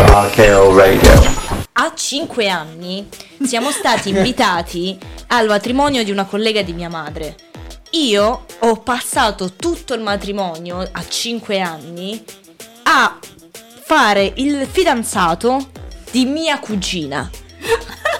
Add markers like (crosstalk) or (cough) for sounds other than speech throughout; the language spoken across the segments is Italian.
RKO Radio. A cinque anni siamo stati invitati al matrimonio di una collega di mia madre. Io ho passato tutto il matrimonio a cinque anni a fare il fidanzato di mia cugina.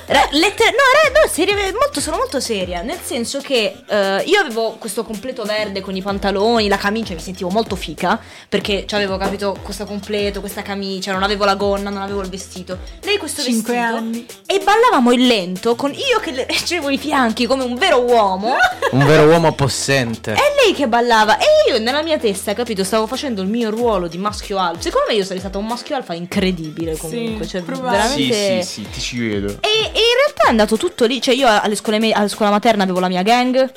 Ra- letter- no, ra- no, seria- molto, sono molto seria. Nel senso che eh, io avevo questo completo verde con i pantaloni, la camicia, mi sentivo molto fica. Perché avevo capito questo completo, questa camicia, non avevo la gonna, non avevo il vestito. Lei questo Cinque vestito. anni. E ballavamo il lento con io che le (laughs) reggevo i fianchi come un vero uomo. (laughs) Un vero uomo possente. E lei che ballava e io nella mia testa, capito, stavo facendo il mio ruolo di maschio alfa. Secondo me io sarei stata un maschio alfa incredibile comunque, cioè veramente Sì, sì, sì, ti ci vedo. E, e in realtà è andato tutto lì, cioè io alle scuole, me- alla scuola materna avevo la mia gang.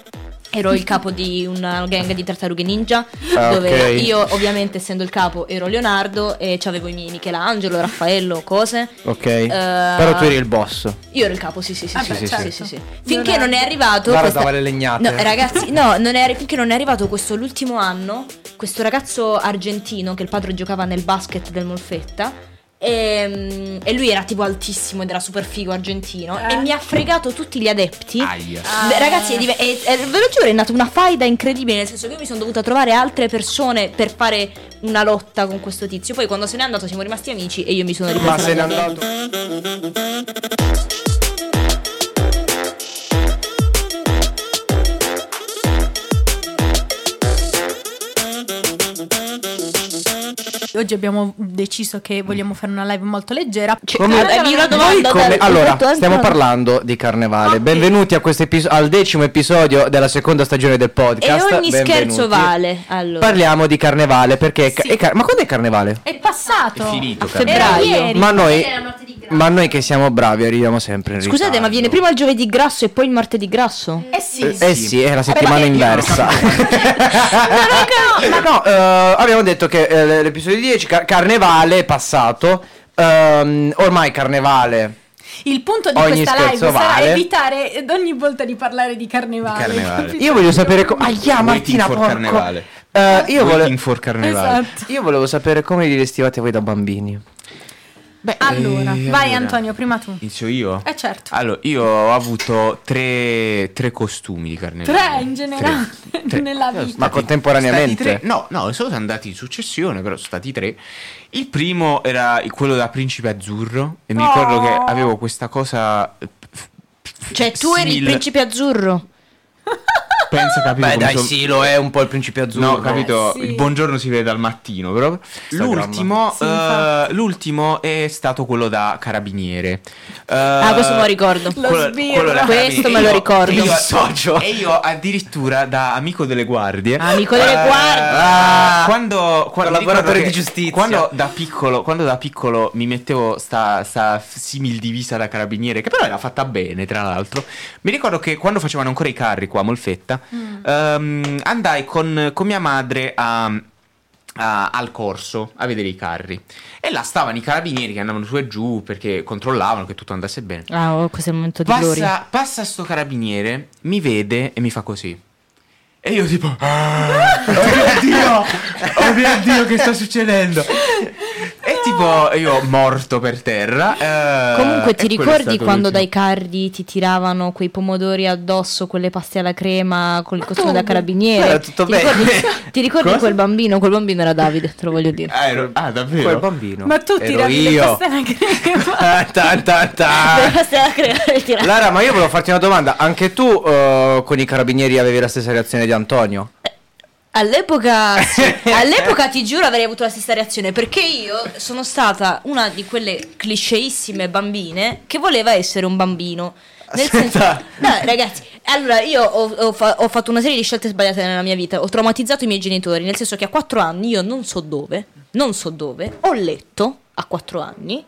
Ero il capo di una gang di tartarughe ninja, Ah, dove ok. io ovviamente essendo il capo ero Leonardo e avevo i miei Michelangelo, Raffaello, cose. Ok. Eh, Però tu eri il boss. Io ero il capo, sì, sì, sì, Ah, sì, beh, sì, certo. sì, sì. Finché non è arrivato Guarda, questa- dava le legnate. No, ragazzi, no, non è, finché non è arrivato questo l'ultimo anno, questo ragazzo argentino che il padre giocava nel basket del Molfetta. E, e lui era tipo altissimo ed era super figo argentino e mi ha fregato tutti gli adepti. Aia. Beh, ragazzi, è è- è- ve lo giuro, è nata una faida incredibile. Nel senso che io mi sono dovuta trovare altre persone per fare una lotta con questo tizio. Poi, quando se n'è andato, siamo rimasti amici e io mi sono ripresa. Ma se n'è andato. Oggi abbiamo deciso che vogliamo fare una live molto leggera. Come- Ah, mi una domanda come- dal- allora, stiamo parlando di carnevale. Benvenuti a questo episo- al decimo episodio della seconda stagione del E podcast. ogni Benvenuti. scherzo vale. Allora. Parliamo di carnevale perché. Sì. è car- ma quando è carnevale? È passato. È finito, A febbraio. ieri. Ma noi, ma noi che siamo bravi arriviamo sempre in Scusate, ritardo. ma viene prima il giovedì grasso e poi il martedì grasso? Eh sì. Eh, eh sì, è la settimana Vabbè, inversa. (laughs) Ma no, eh, abbiamo detto che eh, l'episodio 10, car- carnevale è passato. Ehm, ormai carnevale. Il punto di Ogni questa live sarà vale. evitare ogni volta di parlare di carnevale. carnevale. capito? Io voglio sapere come. Aia, Martina, for porco. carnevale. Eh, io, vole- Waiting for carnevale. Esatto. io volevo sapere come vi vestivate voi da bambini. Beh, Allora, eh, vai allora, Antonio, prima tu. Inizio io? Eh certo. Allora, io ho avuto tre, tre costumi di carnevale. Tre in generale Tre. (laughs) Tre. nella vita. Ma contemporaneamente? No, no, sono andati in successione, però sono stati tre. Il primo era quello da principe azzurro e mi ricordo Oh. che avevo questa cosa... eh, f- f- Cioè, tu eri il principe azzurro. (laughs) Pensa capito Beh, dai, son- sì, lo è un po' il principe azzurro. No, capito? Eh, sì. Il buongiorno si vede al mattino, però. Instagram. L'ultimo, Sì, eh, l'ultimo è stato quello da carabiniere. Eh, Ah, questo me lo ricordo. Lo quello- sbirro. quello da Questo me lo E io- ricordo. E io, Il socio. e io addirittura da amico delle guardie. Amico delle eh, guardie. Ah. quando, quando mi Collaboratore di giustizia. Quando da piccolo, quando da piccolo mi mettevo sta, sta simil divisa da carabiniere, che però era fatta bene, tra l'altro. Mi ricordo che quando facevano ancora i carri qua a Molfetta, ehm, andai con, con mia madre a, a- al corso a vedere i carri. E là stavano i carabinieri che andavano su e giù perché controllavano che tutto andasse bene. Ah, oh, questo è il momento di gloria. Passa, passa sto carabiniere, mi vede e mi fa così. E io tipo, "Ah, oh mio Dio, oh mio Dio, che sta succedendo? (laughs) Ti tipo io morto per terra. eh, Comunque, ti ricordi quando l'ultimo. dai cardi ti tiravano quei pomodori addosso, quelle paste alla crema, con il costume da carabiniere? Era tutto ti bene. Ricordi, ti ricordi Cosa? quel bambino? Quel bambino era Davide, te lo voglio dire. Ah, ero- ah, davvero? Quel bambino. Ma tu tiravi le io. paste alla crema. (laughs) Ah, ta, ta, ta. Le paste alla crema le. Lara, ma io volevo farti una domanda. Anche tu eh, con i carabinieri avevi la stessa reazione di Antonio? All'epoca, sì. (laughs) all'epoca ti giuro avrei avuto la stessa reazione perché io sono stata una di quelle clichéissime bambine che voleva essere un bambino. Nel senso, no, ragazzi, allora io ho, ho fa- ho fatto una serie di scelte sbagliate nella mia vita. Ho traumatizzato i miei genitori, nel senso che a quattro anni io non so dove, non so dove, ho letto a quattro anni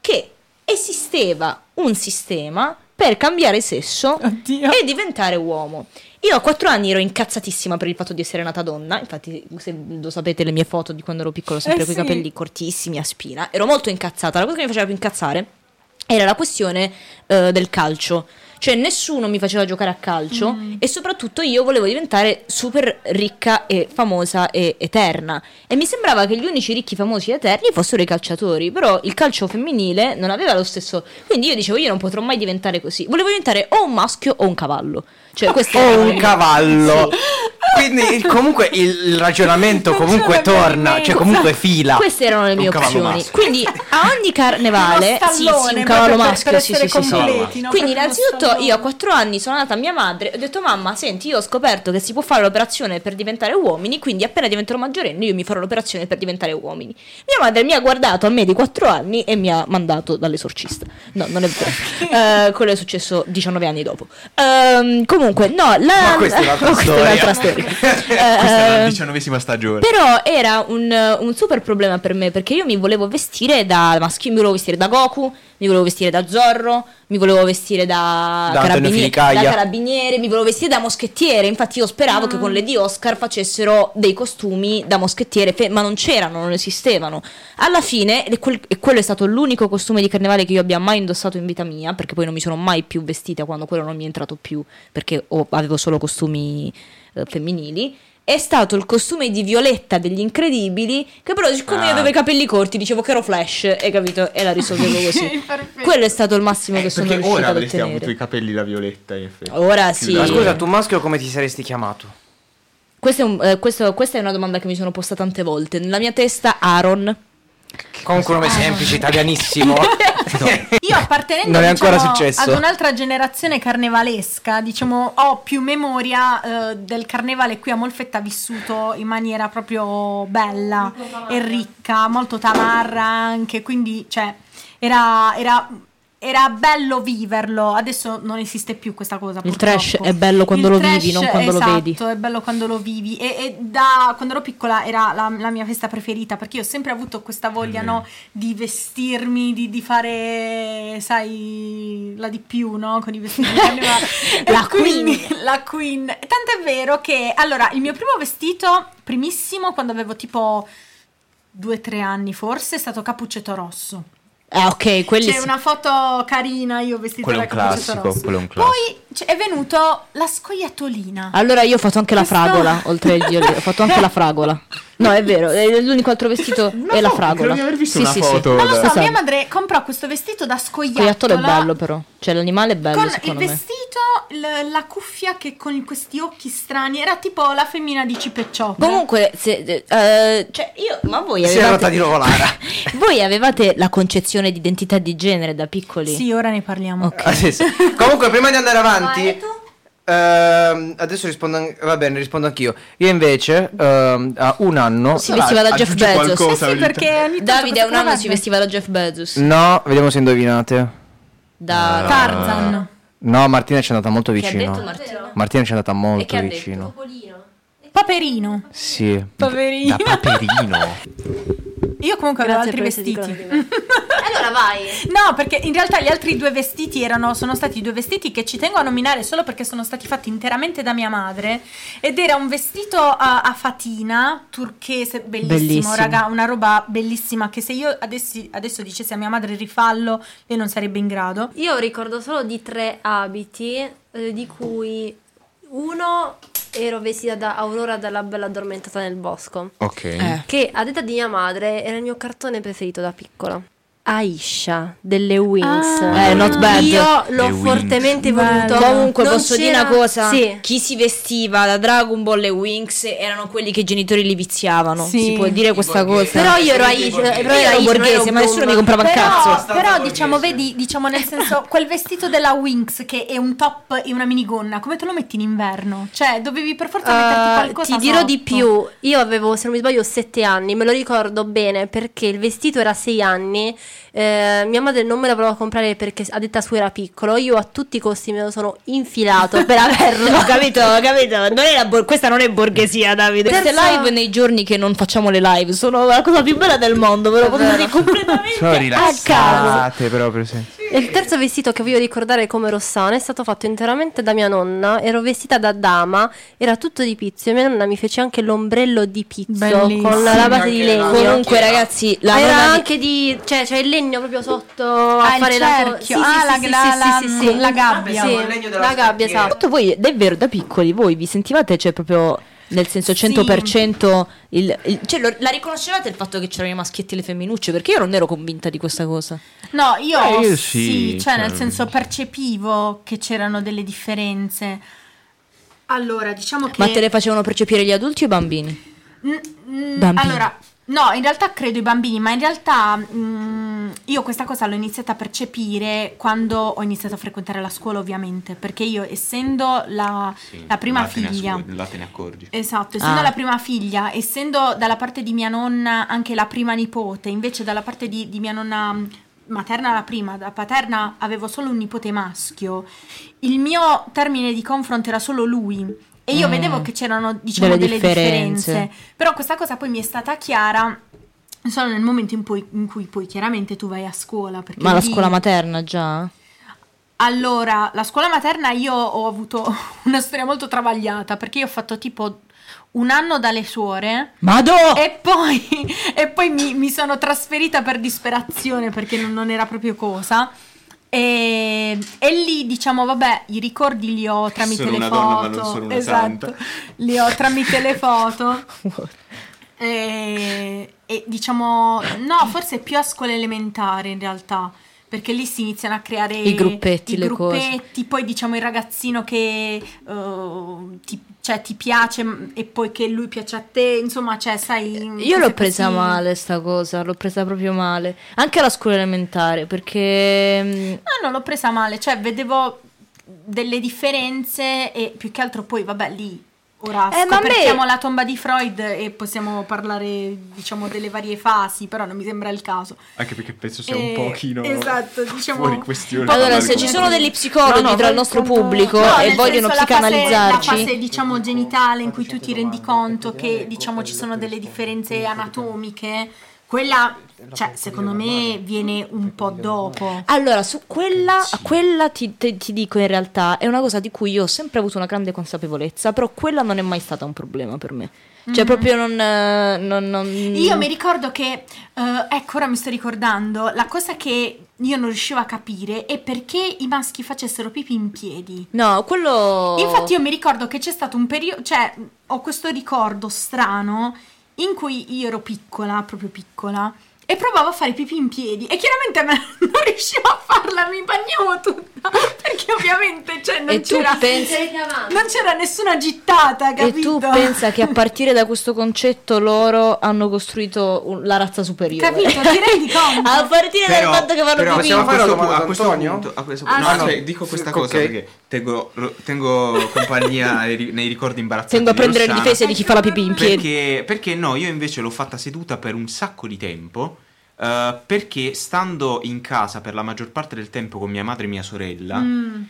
che esisteva un sistema per cambiare sesso Oddio. e diventare uomo. Io a quattro anni ero incazzatissima per il fatto di essere nata donna. Infatti, se lo sapete, le mie foto di quando ero piccolo, sempre Eh con sì. i capelli cortissimi a spina. Ero molto incazzata. La cosa che mi faceva più incazzare era la questione eh, del calcio. Cioè, nessuno mi faceva giocare a calcio e soprattutto io volevo diventare super ricca e famosa e eterna. E mi sembrava che gli unici ricchi, famosi e eterni fossero i calciatori. Però il calcio femminile non aveva lo stesso. Quindi io dicevo, io non potrò mai diventare così. Volevo diventare o un maschio o un cavallo. Cioè, questo O un cavallo. Sì. Quindi (laughs) comunque il, ragionamento comunque torna, cioè comunque fila. Queste erano le mie opzioni. maschio. Quindi a ogni (laughs) carnevale, sì, sì, un cavallo per- maschio, per sì, sì, sì, sì. no? Quindi innanzitutto stallone. io a quattro anni sono andata a mia madre e ho detto mamma, senti, io ho scoperto che si può fare l'operazione per diventare uomini, quindi appena diventerò maggiorenne io mi farò l'operazione per diventare uomini. Mia madre mi ha guardato a me di quattro anni e mi ha mandato dall'esorcista. No, non è vero. (laughs) Eh, quello è successo 19 anni dopo. Ehm, comunque, no, la... Ma questa è un'altra (laughs) questa è storia. un'altra storia. (laughs) Questa è la Eh, diciannovesima stagione. però era un, un super problema per me perché io mi volevo vestire da maschio, mi volevo vestire da Goku, mi volevo vestire da Zorro, mi volevo vestire da, Da carabiniere, da carabiniere, mi volevo vestire da moschettiere. Infatti io speravo che con Lady Oscar facessero dei costumi da moschettiere, fe- ma non c'erano, non esistevano. Alla fine, e, quel- e quello è stato l'unico costume di carnevale che io abbia mai indossato in vita mia, perché poi non mi sono mai più vestita quando quello non mi è entrato più, perché ho- avevo solo costumi eh, femminili. È stato il costume di Violetta degli Incredibili, che però siccome io Ah. avevo i capelli corti dicevo che ero Flash, hai capito? E la risolvevo (laughs) così. Quello è stato il massimo che sono Perché riuscita ora ad avresti ottenere. avuto i capelli da violetta, in effetti. Ora sì. Ma scusa, tu maschio come ti saresti chiamato? Questo è un- eh, questo- questa è una domanda che mi sono posta tante volte. Nella mia testa, Aaron. Comunque un nome semplice, italianissimo. (laughs) (laughs) Io appartenendo Non è ancora diciamo, successo. ad un'altra generazione carnevalesca, diciamo, ho più memoria eh, del carnevale qui a Molfetta vissuto in maniera proprio bella e ricca, molto tamarra anche, quindi cioè era, era, era bello viverlo. Adesso non esiste più questa cosa. Il purtroppo. trash è bello quando Il lo trash, vivi, non quando lo esatto, vedi. è bello quando lo vivi. E, e da quando ero piccola era la, la mia festa preferita perché io ho sempre avuto questa voglia no, di vestirmi, di, di fare, sai, la di più, no? Con i vestiti. (laughs) La quindi- queen. La queen. Tant'è vero che, allora, il mio primo vestito, primissimo, quando avevo tipo due o tre anni forse, è stato Cappuccetto Rosso. Ah, ok, quelli C'è sì. una foto carina, io vestita Quello da un classico, quello è un classico. Poi c- è venuto la scoiattolina. Allora io ho fatto anche la Questo- fragola, oltre al dio, ho fatto anche la fragola. No, è vero, è l'unico altro vestito (laughs) è la foto, fragola. credo di aver visto Sì, una sì, sì. foto. Non lo so, mia madre comprò questo vestito da scoiattola. Scoiattolo è bello però, cioè l'animale è bello Con il secondo me. vestito, l- la cuffia che con questi occhi strani era tipo la femmina di Cipecciocca. Comunque, se, eh, cioè io, ma voi Si è rotta avevate, di nuovo Lara. (laughs) voi avevate la concezione di identità di genere da piccoli? Sì, ora ne parliamo. Ok. Ah, sì, sì. Comunque, prima di andare avanti, Vai, ehm, adesso rispondo. an- va bene, rispondo anch'io. Io invece, ehm, a un anno. Si vestiva da Jeff Bezos. Eh sì, perché Davide a un anno si vestiva da Jeff Bezos. No, vediamo se indovinate. Da Tarzan. No, Martina ci è andata molto vicino. Martina? Martina ci è andata molto vicino. Paperino. Sì. Paperino. Da paperino. Io comunque avevo altri vestiti. (laughs) allora vai. No, perché in realtà gli altri due vestiti erano, sono stati due vestiti che ci tengo a nominare solo perché sono stati fatti interamente da mia madre. Ed era un vestito a, a fatina, turchese, bellissimo, Bellissimo. raga, una roba bellissima che se io adesso, adesso dicessi a mia madre rifallo, lei non sarebbe in grado. Io ricordo solo di tre abiti, eh, di cui uno ero vestita da Aurora dalla Bella Addormentata nel bosco. Ok. Eh. Che a detta di mia madre era il mio cartone preferito da piccola. Aisha delle Wings. Eh, not bad. Io l'ho Le Wings. fortemente voluto. Comunque Non posso dire c'era- una cosa: Sì. chi si vestiva da Dragon Ball e Winx erano quelli che i genitori li viziavano. Sì. Si può dire questa cosa. Però io ero Aisha, però Io ero borghese, ma nessuno mi comprava un Però, cazzo. però diciamo, vedi, diciamo nel senso, (laughs) quel vestito della Winx che è un top e una minigonna, come te lo metti in inverno? Cioè, dovevi per forza metterti Uh, qualcosa ti dirò di più, io avevo se non mi sbaglio 7 anni, me lo ricordo bene perché il vestito era 6 anni, eh, mia madre non me la voleva comprare perché a detta sua era piccolo, io a tutti i costi me lo sono infilato (laughs) per averlo. Ho capito, ho capito. Non è la bor- questa non è borghesia, Davide. Queste Terzo- live nei giorni che non facciamo le live sono la cosa più bella del mondo. Ve lo posso dire completamente Sono a caso. proprio. Sì. Il terzo vestito che voglio ricordare come Rossana è stato fatto interamente da mia nonna. Ero vestita da dama, era tutto di pizzo. E mia nonna mi fece anche l'ombrello di pizzo Bellissimo. con la base di legno. Comunque, ragazzi, la era nonna anche di. cioè, il legno proprio sotto a Ah, il fare la co- cerchio. Ah, la- la- la- la gabbia. Sì, il legno della la gabbia, scacchiera. esatto. Tutto voi, davvero, da piccoli, voi vi sentivate, cioè proprio nel senso 100% il, il- cioè lo- la riconoscevate il fatto che c'erano i maschietti e le femminucce? Perché io non ero convinta di questa cosa. No, io, Eh, io sì, sì, cioè cioè- nel senso percepivo che c'erano delle differenze. Allora, diciamo che... Ma te le facevano percepire gli adulti o i bambini? Mm, Bambini. Allora, no, in realtà credo i bambini, ma in realtà mm, io questa cosa l'ho iniziata a percepire quando ho iniziato a frequentare la scuola, ovviamente, perché io essendo la, la prima figlia... La te ne accorgi. Esatto, essendo Ah. la prima figlia, essendo dalla parte di mia nonna anche la prima nipote, invece dalla parte di, di mia nonna materna la prima, da paterna avevo solo un nipote maschio, il mio termine di confronto era solo lui. E io Mm. vedevo che c'erano, diciamo, Delle delle, differenze. differenze. Però questa cosa poi mi è stata chiara solo nel momento in, poi- in cui poi chiaramente tu vai a scuola. Ma la lì- scuola materna già? allora, la scuola materna io ho avuto (laughs) una storia molto travagliata perché io ho fatto tipo un anno dalle suore Madò! e poi, (laughs) e poi mi, mi sono trasferita per disperazione perché non, non era proprio cosa. E, e lì diciamo, vabbè, i ricordi li ho tramite Sono le una foto. donna, ma non sono una esatto, santa. li ho tramite le foto. (laughs) E, e diciamo, no, forse più a scuola elementare in realtà. Perché lì si iniziano a creare I gruppetti, i le cose. gruppetti, poi diciamo il ragazzino che eh, ti, cioè, ti piace m- e poi che lui piace a te, insomma, cioè, sai. Io cose l'ho presa così. male sta cosa, l'ho presa proprio male. Anche alla scuola elementare, perché... mm, No, non l'ho presa male, cioè vedevo delle differenze e più che altro poi, vabbè, lì ora Eh, me- scoperchiamo la tomba di Freud e possiamo parlare, diciamo, delle varie fasi, però non mi sembra il caso. Anche perché penso sia Eh, un pochino esatto, diciamo- fuori questione. Allora, se ci sono degli psicologi No, no, tra il nostro con- pubblico No, e vogliono senso, la fase- psicanalizzarci... La fase, diciamo, genitale in cui tu ti rendi conto che, diciamo, ci sono delle differenze anatomiche, quella, cioè, secondo me viene un po' dopo. Allora, su quella, quella ti, te- ti dico in realtà è una cosa di cui io ho sempre avuto una grande consapevolezza, però quella non è mai stata un problema per me. Cioè, Mhm. proprio non, eh, non- non- Io mi ricordo che, eh, ecco, ora mi sto ricordando, la cosa che io non riuscivo a capire è perché i maschi facessero pipì in piedi. No, quello... Infatti io mi ricordo che c'è stato un periodo, cioè ho questo ricordo strano in cui io ero piccola, proprio piccola, e provavo a fare pipì in piedi. E chiaramente (laughs) non riuscivo a farla, mi bagnavo tutta, (laughs) perché ovviamente cioè, non, E tu c'era, pensi- non c'era nessuna gittata, E capito? tu pensa che a (laughs) partire da questo concetto loro hanno costruito un- la razza superiore. Capito? Ti rendi (laughs) conto? A partire Però- dal fatto che però pipì. possiamo a fare questo, una domanda a questo punto, a questo Ah, punto- no, sì. cioè, dico questa Sì, cosa ok. perché tengo, tengo compagnia nei, ri- nei ricordi imbarazzanti. Tengo a di prendere le difese di chi fa la pipì in piedi. Perché, perché no, io invece l'ho fatta seduta per un sacco di tempo. Eh, perché stando in casa per la maggior parte del tempo con mia madre e mia sorella, Mm,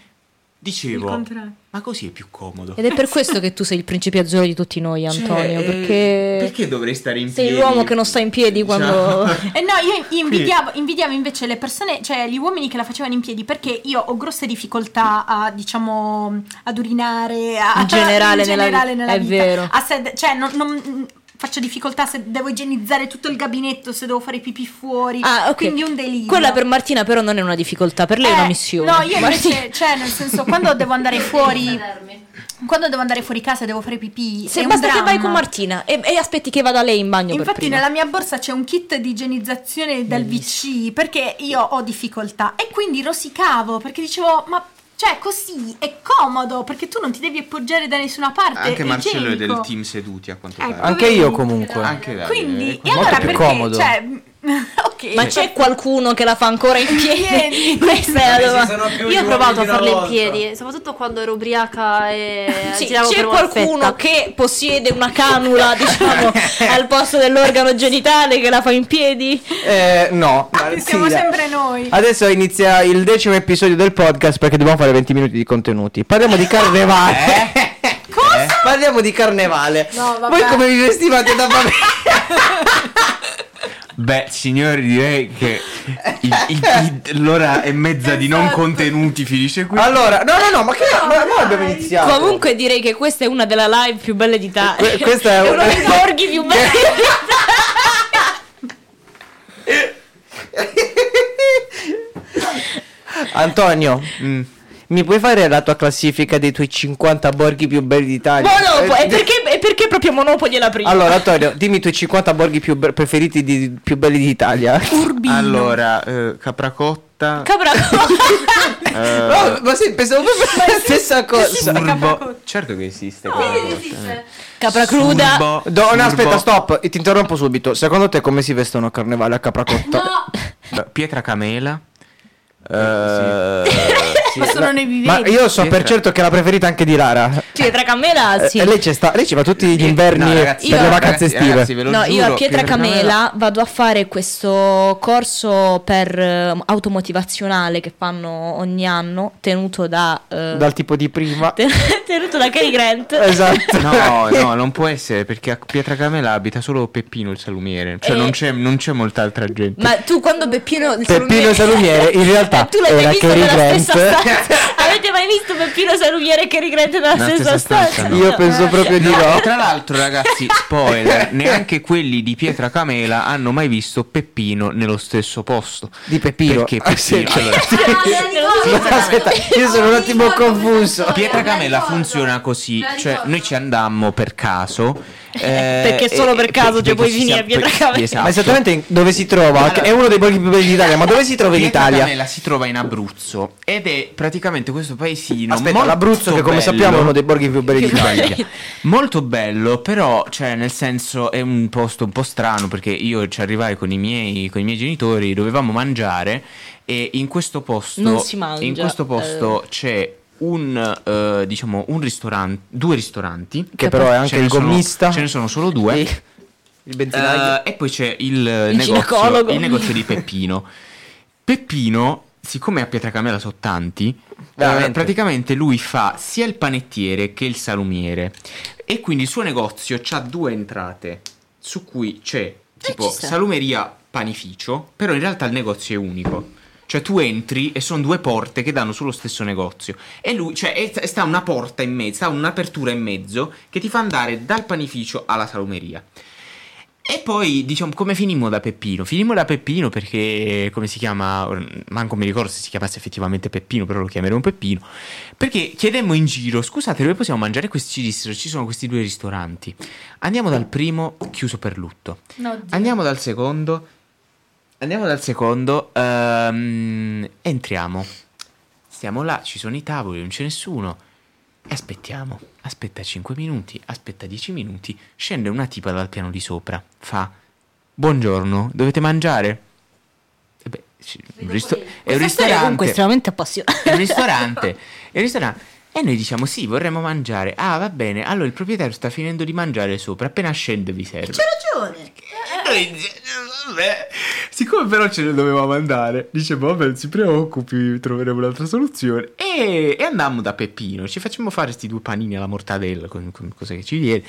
dicevo, ma così è più comodo. Ed è per questo che tu sei il principe azzurro di tutti noi, Cioè, Antonio. eh, perché... perché dovrei stare in sei piedi? l'uomo che non sta in piedi quando. (laughs) (laughs) Eh no, io io invidiavo, invidiavo invece le persone, cioè gli uomini che la facevano in piedi, perché io ho grosse difficoltà a, diciamo, ad urinare, a, In generale (laughs) in nella generale nella è vita. vero. A sed- cioè, non- non- faccio difficoltà se devo igienizzare tutto il gabinetto, se devo fare pipì fuori. Ah, ok. Quindi un delirio. Quella per Martina però non è una difficoltà, per lei è una Eh, missione. No, io Martina- invece, cioè, nel senso, quando devo andare (laughs) fuori. Quando devo andare fuori casa e devo fare pipì. Se è un basta che vai con Martina e, e aspetti che vada lei in bagno per Infatti prima. nella mia borsa c'è un kit di igienizzazione del VC perché io ho difficoltà e quindi rosicavo perché dicevo ma cioè così è comodo perché tu non ti devi appoggiare da nessuna parte. Anche è Marcello è igienico. del team seduti a quanto Ecco, pare. Anche io comunque. Anche Davide. Quindi, Eh, e molto allora più perché? comodo. Cioè, (laughs) ok. Ma c'è qualcuno che la fa ancora in (laughs) piedi? (laughs) Questa è la domanda. Io ho provato a farle in piedi, soprattutto quando ero ubriaca e Sì, giravo c'è qualcuno che possiede una canula, diciamo, al posto dell'organo genitale che la fa in piedi? Eh, no. Siamo Sì, dai. sempre noi. Adesso inizia il decimo episodio del podcast perché dobbiamo fare 20 minuti di contenuti. Parliamo di carnevale. Cosa? Parliamo di carnevale. No, vabbè. Voi come vi vestivate da bambini? Beh, signori, direi che il- il- il- l'ora e mezza di non contenuti finisce qui. Allora, no, no, no, ma che ma noi abbiamo iniziato. Comunque direi che questa è una delle live più belle d'Italia. Que- questa è uno una- dei borghi più belli (laughs) Antonio, mm, mi puoi fare la tua classifica dei tuoi 50 borghi più belli d'Italia? Monopoli, Eh, e perché, perché proprio Monopoli è la prima? Allora, Antonio, dimmi i tuoi 50 borghi più be- preferiti di, più belli d'Italia. Allora, eh, Capracotta, Capra (laughs) eh, (laughs) Oh, ma sì, pensavo proprio la stessa cosa. Surbo. Certo che esiste. Capracotta. Capra cruda. Surbo, Do- no, Surbo, aspetta, stop, ti interrompo subito. Secondo te come si vestono a carnevale a Capracotta? eh, Pietra Camela. eh, Sì, Ma sono la- nei Ma viventi. io so per certo che è la preferita anche di Lara. Pietra Camela, Eh, sì. E lei ci sta, lei ci va tutti gli inverni No, ragazzi, per io- le vacanze ragazzi, estive. ragazzi, ve lo No, io giuro, a Pietra Camela vado a fare questo corso per eh, automotivazionale che fanno ogni anno, tenuto da eh, Dal tipo di prima. (laughs) ten- tenuto da Cary Grant. esatto. No, no, non può essere perché a Pietra Camela abita solo Peppino il salumiere. Cioè, Eh. non, c'è, non c'è molta altra gente. Ma tu quando Peppino il Peppino Salumiere in (laughs) realtà tu l'hai era visto Cary nella Grant. (laughs) Avete mai visto Peppino Salumiere e Grant nella Nella stessa, stanza, no. Io penso proprio di no. Tra l'altro, ragazzi, (laughs) spoiler, neanche quelli di Pietra Camela hanno mai visto Peppino nello stesso posto. Di Peppino. Perché Ah, Peppino? allora- (laughs) Aspetta, io sono un attimo confuso. Pietra Camela funziona così, cioè noi ci andammo per caso. eh, Perché solo per e- caso, cioè, perché poi siamo- a Pietra per- Camela. Esatto. Ma esattamente in- dove si trova? Allora- Che è uno dei borghi più belli d'Italia, ma dove si trova in Pietra Italia? Camela si trova in Abruzzo ed è praticamente questo paesino Aspetta, molto l'Abruzzo che come bello. sappiamo è uno dei borghi più belli d'Italia. Molto bello, però, cioè, nel senso è un posto un po' strano perché io ci arrivai con i miei, con i miei genitori, dovevamo mangiare e in questo posto, Non si mangia, in questo posto c'è un, eh, diciamo, un ristorante, due ristoranti. Che però è anche il sono- gommista. ce ne sono solo due. Sì. Il benzinaio. Eh, e poi c'è il, negozio, ginecologo. il negozio di Peppino. Peppino, siccome a Pietracamela sono tanti, Veramente. eh, praticamente lui fa sia il panettiere che il salumiere. E quindi il suo negozio ha due entrate, su cui c'è tipo ci sta. salumeria panificio, però in realtà il negozio è unico. Cioè tu entri e sono due porte che danno sullo stesso negozio. E lui, cioè, è- sta una porta in mezzo, sta un'apertura in mezzo che ti fa andare dal panificio alla salumeria. E poi, diciamo, come finimmo da Peppino? Finimmo da Peppino perché, come si chiama, manco mi ricordo se si chiamasse effettivamente Peppino, però lo chiameremo Peppino, perché chiedemmo in giro, scusate, dove possiamo mangiare? Questi ci dissero, ci sono questi due ristoranti. Andiamo dal primo, chiuso per lutto. Andiamo dal secondo, andiamo dal secondo, ehm, entriamo. Stiamo là, ci sono i tavoli, non c'è nessuno. E aspettiamo, aspetta 5 minuti, aspetta 10 minuti, scende una tipa dal piano di sopra, fa Buongiorno, dovete mangiare? E beh, un risto- è un è comunque ristorante. estremamente appassionante. È un ristorante. È un ristorante. E noi diciamo sì, vorremmo mangiare. Ah, va bene. Allora il proprietario sta finendo di mangiare sopra. Appena scende vi serve. C'è ragione. E noi vabbè. Siccome però ce ne dovevamo andare, dice vabbè, non si preoccupi, troveremo un'altra soluzione. E, e andammo da Peppino. Ci facciamo fare questi due panini alla mortadella, con, con cosa che ci viene.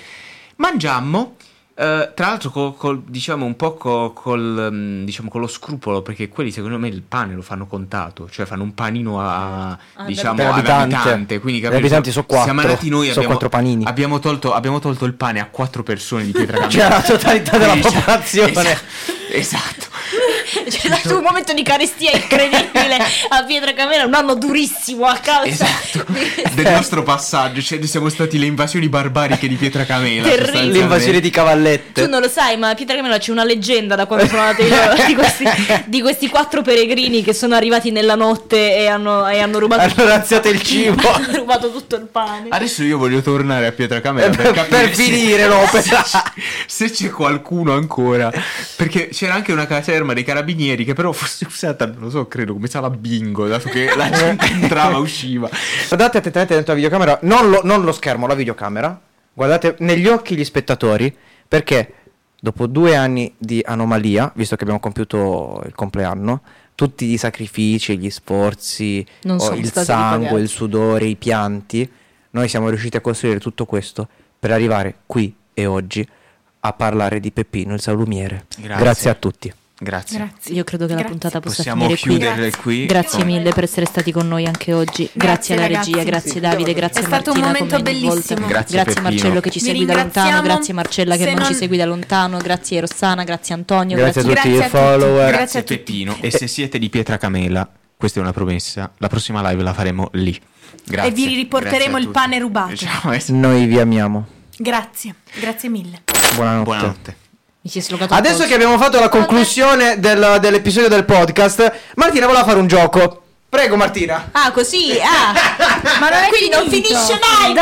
Mangiammo. Eh, tra l'altro, col, col- diciamo un po' co- col, mm, diciamo, con lo scrupolo, perché quelli secondo me il pane lo fanno contato, cioè fanno un panino a, diciamo, Per ad abitante. abitante. Quindi, capito? abitanti sono quattro, Siamo andati noi, abbiamo, quattro panini. Abbiamo tolto, abbiamo tolto il pane a quattro persone di Pietracamera. (laughs) Cioè, la totalità della cioè, popolazione. (laughs) Esatto. esatto. (laughs) C'è stato un momento di carestia incredibile a Pietra Camera, un anno durissimo a causa Esatto. (laughs) Del nostro passaggio, cioè siamo stati le invasioni barbariche di Pietracamela. Terribile. sostanzialmente. L'invasione di cavallette. Tu non lo sai, ma a Pietra Camera c'è una leggenda da quando sono andata io (laughs) di questi, di questi quattro peregrini che sono arrivati nella notte e hanno, e hanno rubato Hanno razziato il cibo. hanno rubato tutto il pane. Adesso io voglio tornare a Pietracamera per, Per- capire per se- finire l'opera. se c'è- Se c'è qualcuno ancora. Perché c'era anche una caserma dei carabinieri che però (laughs) fosse usata, non lo so, credo come sala bingo, dato che la gente (laughs) entrava e usciva. Guardate attentamente dentro la videocamera, non lo, non lo schermo, la videocamera. Guardate negli occhi gli spettatori, perché dopo due anni di anomalia, visto che abbiamo compiuto il compleanno, tutti i sacrifici, gli sforzi, Non o sono il sangue, ripagati. il sudore, i pianti, noi siamo riusciti a costruire tutto questo per arrivare qui e oggi a parlare di Peppino il salumiere. Grazie. Grazie a tutti. Grazie. Io credo che la Grazie. puntata possa Possiamo finire qui. chiudere qui. Grazie mille per essere stati con noi anche oggi. Grazie, Grazie, alla ragazzi. regia, grazie Davide, grazie È stato un Martina, momento come ogni volta. bellissimo. Grazie, Grazie. Marcello che ci Vi segue da lontano, grazie Marcella che Se non ci non- segue da lontano, grazie Rossana, grazie Antonio, Grazie a grazie, tutti Grazie i follower. Grazie Grazie a tutti. Peppino. E se siete di Pietracamela, questa è una promessa, la prossima live la faremo lì. Grazie. E vi riporteremo Grazie il pane rubato. Ciao, e- Noi vi amiamo. Grazie, grazie mille. Buonanotte. Buonanotte. Adesso che abbiamo fatto la conclusione del- dell'episodio del podcast, Martina voleva fare un gioco. Prego Martina. Ah, così? Ah. (laughs) Ma non è Quindi non finito. finisce mai.